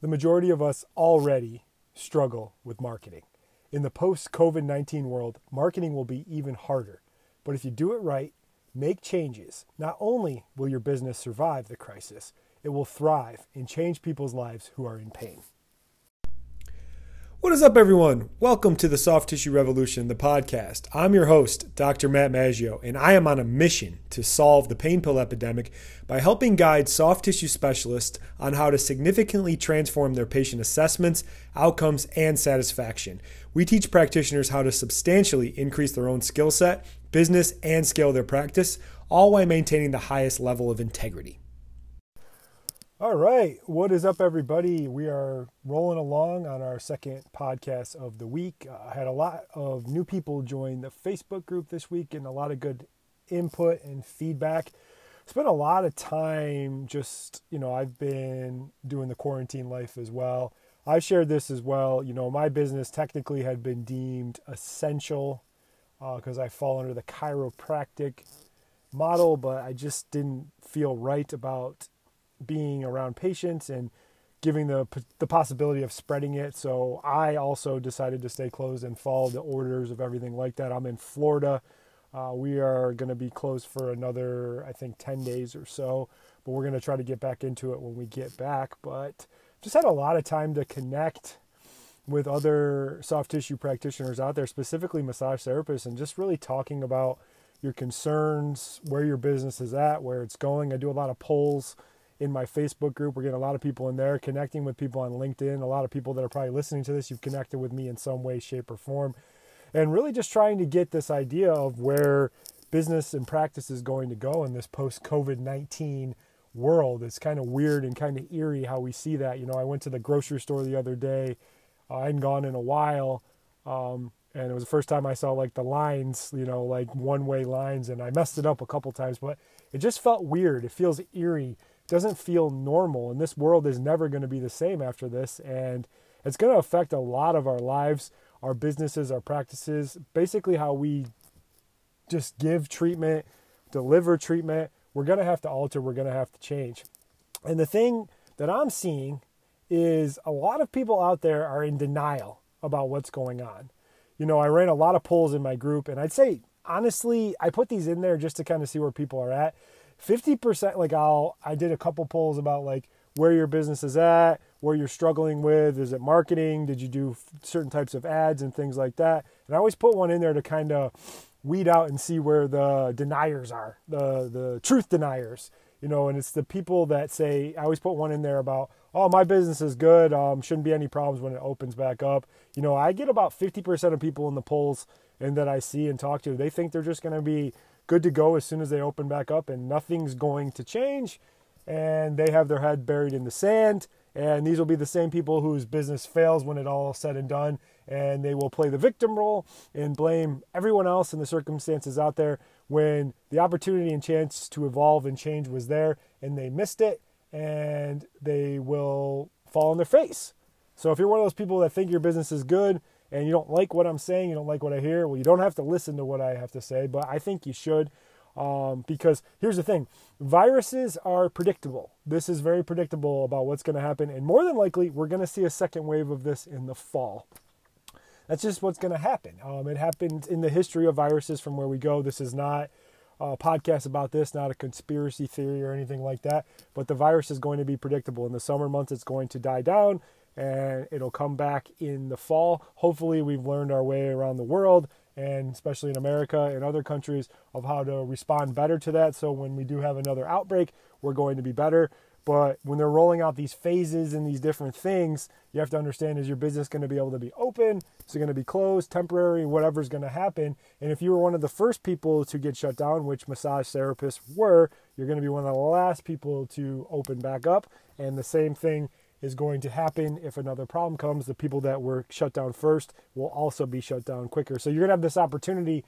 The majority of us already struggle with marketing. In the post COVID 19 world, marketing will be even harder. But if you do it right, make changes, not only will your business survive the crisis, it will thrive and change people's lives who are in pain. What is up, everyone? Welcome to the Soft Tissue Revolution, the podcast. I'm your host, Dr. Matt Maggio, and I am on a mission to solve the pain pill epidemic by helping guide soft tissue specialists on how to significantly transform their patient assessments, outcomes, and satisfaction. We teach practitioners how to substantially increase their own skill set, business, and scale their practice, all while maintaining the highest level of integrity. All right. What is up, everybody? We are rolling along on our second podcast of the week. Uh, I had a lot of new people join the Facebook group this week and a lot of good input and feedback. Spent a lot of time just, you know, I've been doing the quarantine life as well. I've shared this as well. You know, my business technically had been deemed essential because uh, I fall under the chiropractic model, but I just didn't feel right about being around patients and giving the the possibility of spreading it. So I also decided to stay closed and follow the orders of everything like that. I'm in Florida. Uh, we are going to be closed for another, I think, 10 days or so, but we're going to try to get back into it when we get back. But just had a lot of time to connect with other soft tissue practitioners out there, specifically massage therapists, and just really talking about your concerns, where your business is at, where it's going. I do a lot of polls in my Facebook group. We're getting a lot of people in there, connecting with people on LinkedIn. A lot of people that are probably listening to this, you've connected with me in some way, shape, or form. And really just trying to get this idea of where business and practice is going to go in this post COVID 19 world. It's kind of weird and kind of eerie how we see that. You know, I went to the grocery store the other day. Uh, I hadn't gone in a while. Um, and it was the first time I saw like the lines, you know, like one way lines, and I messed it up a couple times, but it just felt weird. It feels eerie doesn't feel normal. And this world is never going to be the same after this. And it's going to affect a lot of our lives, our businesses, our practices, basically how we just give treatment, deliver treatment. We're going to have to alter, we're going to have to change. And the thing that I'm seeing is a lot of people out there are in denial about what's going on. You know, I ran a lot of polls in my group, and I'd say, honestly, I put these in there just to kind of see where people are at. 50% like I'll I did a couple polls about like where your business is at, where you're struggling with, is it marketing, did you do certain types of ads and things like that. And I always put one in there to kind of weed out and see where the deniers are, the the truth deniers. You know, and it's the people that say I always put one in there about, oh, my business is good, um, shouldn't be any problems when it opens back up. You know, I get about 50% of people in the polls and that I see and talk to, they think they're just going to be good to go as soon as they open back up and nothing's going to change. And they have their head buried in the sand and these will be the same people whose business fails when it all said and done and they will play the victim role and blame everyone else in the circumstances out there when the opportunity and chance to evolve and change was there and they missed it and they will fall on their face. So if you're one of those people that think your business is good and you don't like what I'm saying, you don't like what I hear, well, you don't have to listen to what I have to say, but I think you should. Um, because here's the thing viruses are predictable. This is very predictable about what's going to happen. And more than likely, we're going to see a second wave of this in the fall. That's just what's going to happen. Um, it happened in the history of viruses from where we go. This is not a podcast about this, not a conspiracy theory or anything like that. But the virus is going to be predictable. In the summer months, it's going to die down and it'll come back in the fall. Hopefully, we've learned our way around the world and especially in America and other countries of how to respond better to that. So when we do have another outbreak, we're going to be better. But when they're rolling out these phases and these different things, you have to understand is your business going to be able to be open? Is it going to be closed, temporary, whatever's going to happen? And if you were one of the first people to get shut down, which massage therapists were, you're going to be one of the last people to open back up. And the same thing is going to happen if another problem comes. The people that were shut down first will also be shut down quicker. So you're going to have this opportunity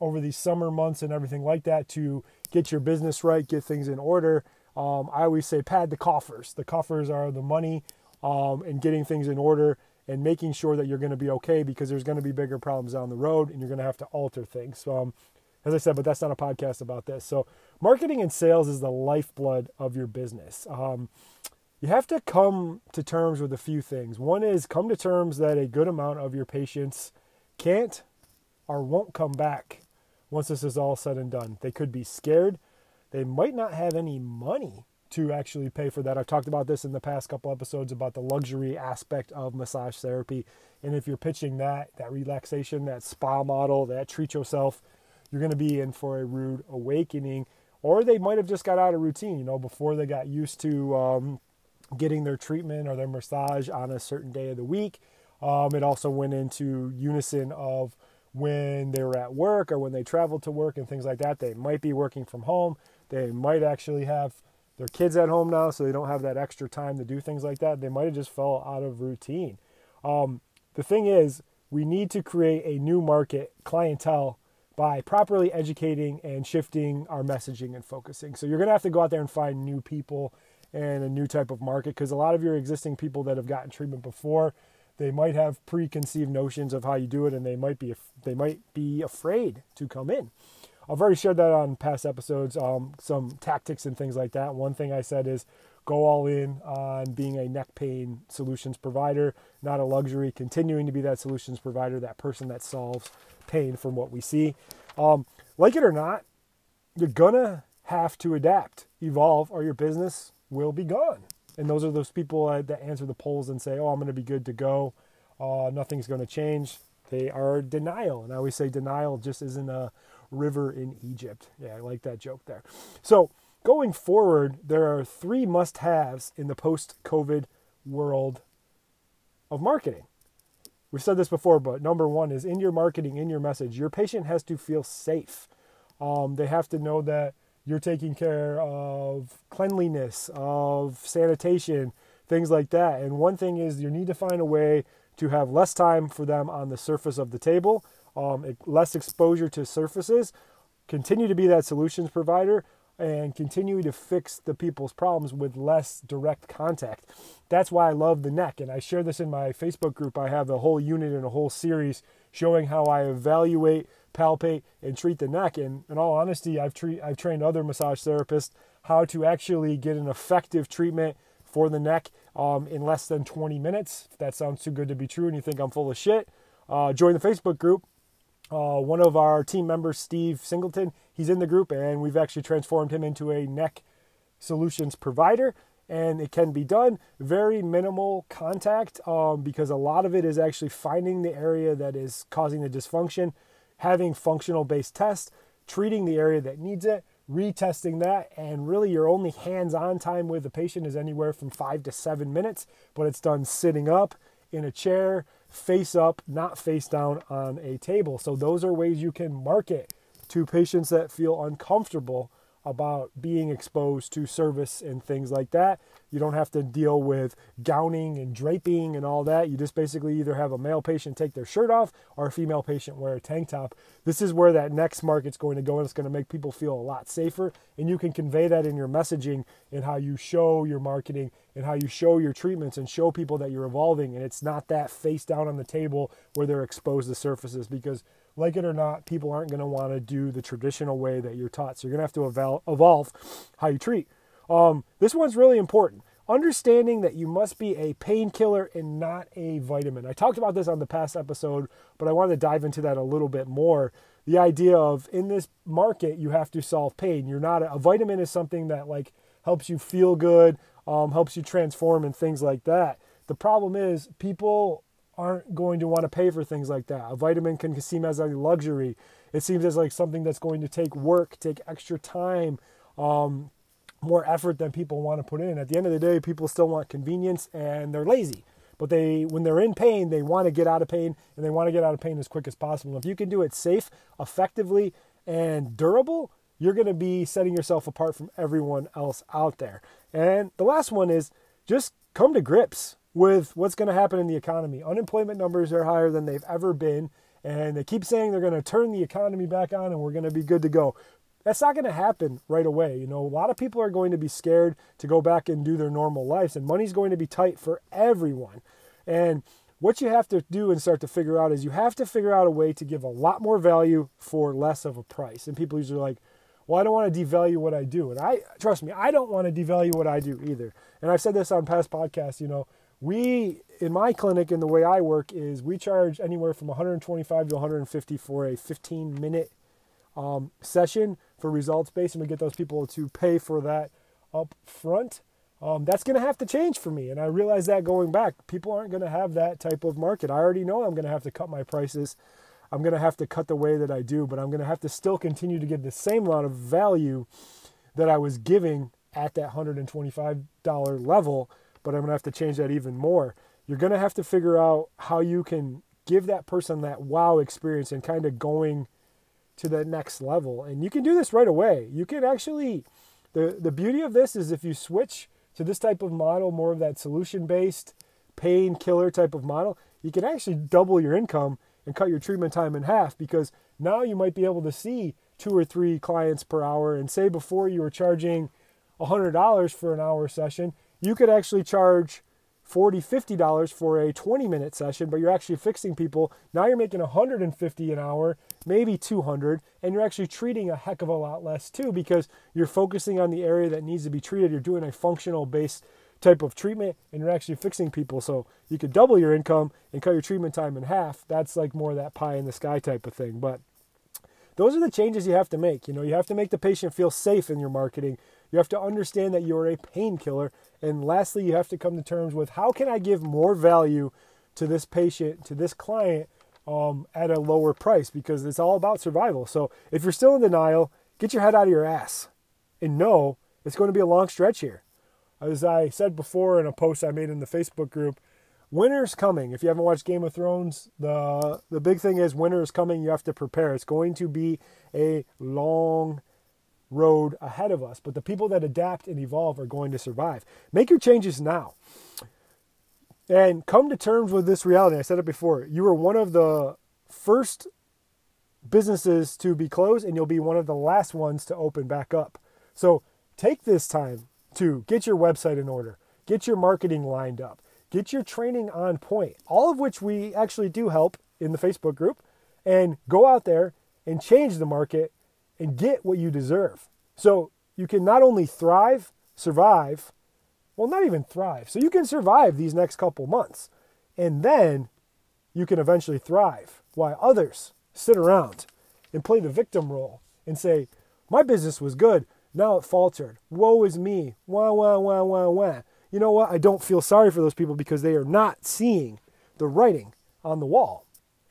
over these summer months and everything like that to get your business right, get things in order. Um, I always say pad the coffers. The coffers are the money um, and getting things in order and making sure that you're going to be okay because there's going to be bigger problems down the road and you're going to have to alter things. So, um, as I said, but that's not a podcast about this. So, marketing and sales is the lifeblood of your business. Um, you have to come to terms with a few things. One is come to terms that a good amount of your patients can't or won't come back once this is all said and done. They could be scared. They might not have any money to actually pay for that. I've talked about this in the past couple episodes about the luxury aspect of massage therapy. And if you're pitching that, that relaxation, that spa model, that treat yourself, you're going to be in for a rude awakening. Or they might have just got out of routine, you know, before they got used to um, getting their treatment or their massage on a certain day of the week. Um, it also went into unison of when they were at work or when they traveled to work and things like that. They might be working from home. They might actually have their kids at home now, so they don't have that extra time to do things like that. They might have just fell out of routine. Um, the thing is, we need to create a new market clientele by properly educating and shifting our messaging and focusing. So you're going to have to go out there and find new people and a new type of market because a lot of your existing people that have gotten treatment before they might have preconceived notions of how you do it and they might be they might be afraid to come in. I've already shared that on past episodes um, some tactics and things like that. One thing i said is go all in on being a neck pain solutions provider not a luxury continuing to be that solutions provider that person that solves pain from what we see. Um, like it or not you're gonna have to adapt evolve or your business will be gone. And those are those people that answer the polls and say, oh, I'm going to be good to go. Uh, nothing's going to change. They are denial. And I always say denial just isn't a river in Egypt. Yeah, I like that joke there. So going forward, there are three must haves in the post COVID world of marketing. We've said this before, but number one is in your marketing, in your message, your patient has to feel safe. Um, they have to know that you're taking care of cleanliness, of sanitation, things like that. And one thing is you need to find a way to have less time for them on the surface of the table, um, less exposure to surfaces, continue to be that solutions provider, and continue to fix the people's problems with less direct contact. That's why I love the neck. And I share this in my Facebook group. I have a whole unit and a whole series showing how I evaluate palpate, and treat the neck. And in all honesty, I've, treat, I've trained other massage therapists how to actually get an effective treatment for the neck um, in less than 20 minutes. If that sounds too good to be true and you think I'm full of shit, uh, join the Facebook group. Uh, one of our team members, Steve Singleton, he's in the group, and we've actually transformed him into a neck solutions provider. And it can be done very minimal contact um, because a lot of it is actually finding the area that is causing the dysfunction, having functional based tests, treating the area that needs it, retesting that, and really your only hands on time with the patient is anywhere from five to seven minutes, but it's done sitting up in a chair, face up, not face down on a table. So, those are ways you can market to patients that feel uncomfortable about being exposed to service and things like that. You don't have to deal with gowning and draping and all that. You just basically either have a male patient take their shirt off or a female patient wear a tank top. This is where that next market's going to go, and it's going to make people feel a lot safer. And you can convey that in your messaging and how you show your marketing and how you show your treatments and show people that you're evolving. And it's not that face down on the table where they're exposed to surfaces because like it or not, people aren't going to want to do the traditional way that you're taught. So you're going to have to evolve how you treat. Um, this one's really important. Understanding that you must be a painkiller and not a vitamin. I talked about this on the past episode, but I wanted to dive into that a little bit more. The idea of in this market, you have to solve pain. You're not a, a vitamin is something that like helps you feel good, um, helps you transform, and things like that. The problem is people aren't going to want to pay for things like that. A vitamin can seem as a luxury. It seems as like something that's going to take work, take extra time, um, more effort than people want to put in. At the end of the day, people still want convenience and they're lazy. But they, when they're in pain, they want to get out of pain and they want to get out of pain as quick as possible. If you can do it safe, effectively, and durable, you're going to be setting yourself apart from everyone else out there. And the last one is just come to grips with what's going to happen in the economy. Unemployment numbers are higher than they've ever been, and they keep saying they're going to turn the economy back on and we're going to be good to go. That's not going to happen right away. You know, a lot of people are going to be scared to go back and do their normal lives, and money's going to be tight for everyone. And what you have to do and start to figure out is you have to figure out a way to give a lot more value for less of a price. And people usually like, well, I don't want to devalue what I do. And I, trust me, I don't want to devalue what I do either. And I've said this on past podcasts, you know, we, in my clinic and the way I work is we charge anywhere from 125 to 150 for a 15 minute um, session for results based and we get those people to pay for that up front. Um, that's going to have to change for me. And I realize that going back, people aren't going to have that type of market. I already know I'm going to have to cut my prices I'm going to have to cut the way that I do, but I'm going to have to still continue to give the same amount of value that I was giving at that $125 level, but I'm going to have to change that even more. You're going to have to figure out how you can give that person that wow experience and kind of going to the next level. And you can do this right away. You can actually the the beauty of this is if you switch to this type of model, more of that solution based painkiller type of model, you can actually double your income and cut your treatment time in half because now you might be able to see two or three clients per hour. And say before you were charging $100 for an hour session, you could actually charge $40, $50 for a 20 minute session, but you're actually fixing people. Now you're making 150 an hour, maybe 200, and you're actually treating a heck of a lot less too because you're focusing on the area that needs to be treated. You're doing a functional based type of treatment and you're actually fixing people. So you could double your income and cut your treatment time in half. That's like more that pie in the sky type of thing. But those are the changes you have to make. You know, you have to make the patient feel safe in your marketing. You have to understand that you're a painkiller. And lastly, you have to come to terms with how can I give more value to this patient, to this client um, at a lower price because it's all about survival. So if you're still in denial, get your head out of your ass and know it's going to be a long stretch here as I said before in a post I made in the Facebook group, winter's coming. If you haven't watched Game of Thrones, the the big thing is winter is coming. You have to prepare. It's going to be a long road ahead of us, but the people that adapt and evolve are going to survive. Make your changes now. And come to terms with this reality. I said it before. You were one of the first businesses to be closed and you'll be one of the last ones to open back up. So take this time to get your website in order, get your marketing lined up, get your training on point, all of which we actually do help in the Facebook group, and go out there and change the market and get what you deserve. So you can not only thrive, survive, well, not even thrive. So you can survive these next couple months, and then you can eventually thrive while others sit around and play the victim role and say, My business was good. Now it faltered. Woe is me. Wah, wah, wah, wah, wah. You know what? I don't feel sorry for those people because they are not seeing the writing on the wall.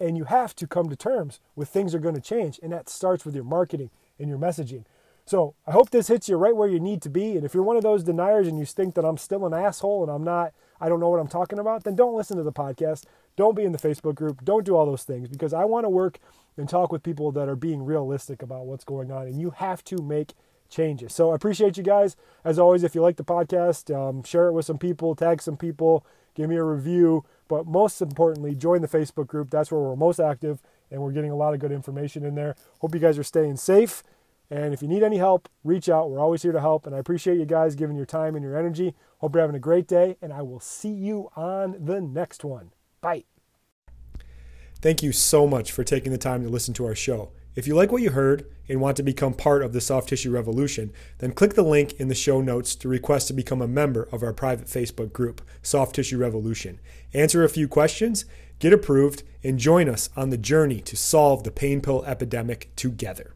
And you have to come to terms with things are going to change. And that starts with your marketing and your messaging. So I hope this hits you right where you need to be. And if you're one of those deniers and you think that I'm still an asshole and I'm not, I don't know what I'm talking about, then don't listen to the podcast. Don't be in the Facebook group. Don't do all those things because I want to work and talk with people that are being realistic about what's going on. And you have to make changes. So I appreciate you guys. As always, if you like the podcast, um, share it with some people, tag some people, give me a review. But most importantly, join the Facebook group. That's where we're most active and we're getting a lot of good information in there. Hope you guys are staying safe. And if you need any help, reach out. We're always here to help. And I appreciate you guys giving your time and your energy. Hope you're having a great day. And I will see you on the next one. Bye. Thank you so much for taking the time to listen to our show. If you like what you heard and want to become part of the soft tissue revolution, then click the link in the show notes to request to become a member of our private Facebook group, Soft Tissue Revolution. Answer a few questions, get approved, and join us on the journey to solve the pain pill epidemic together.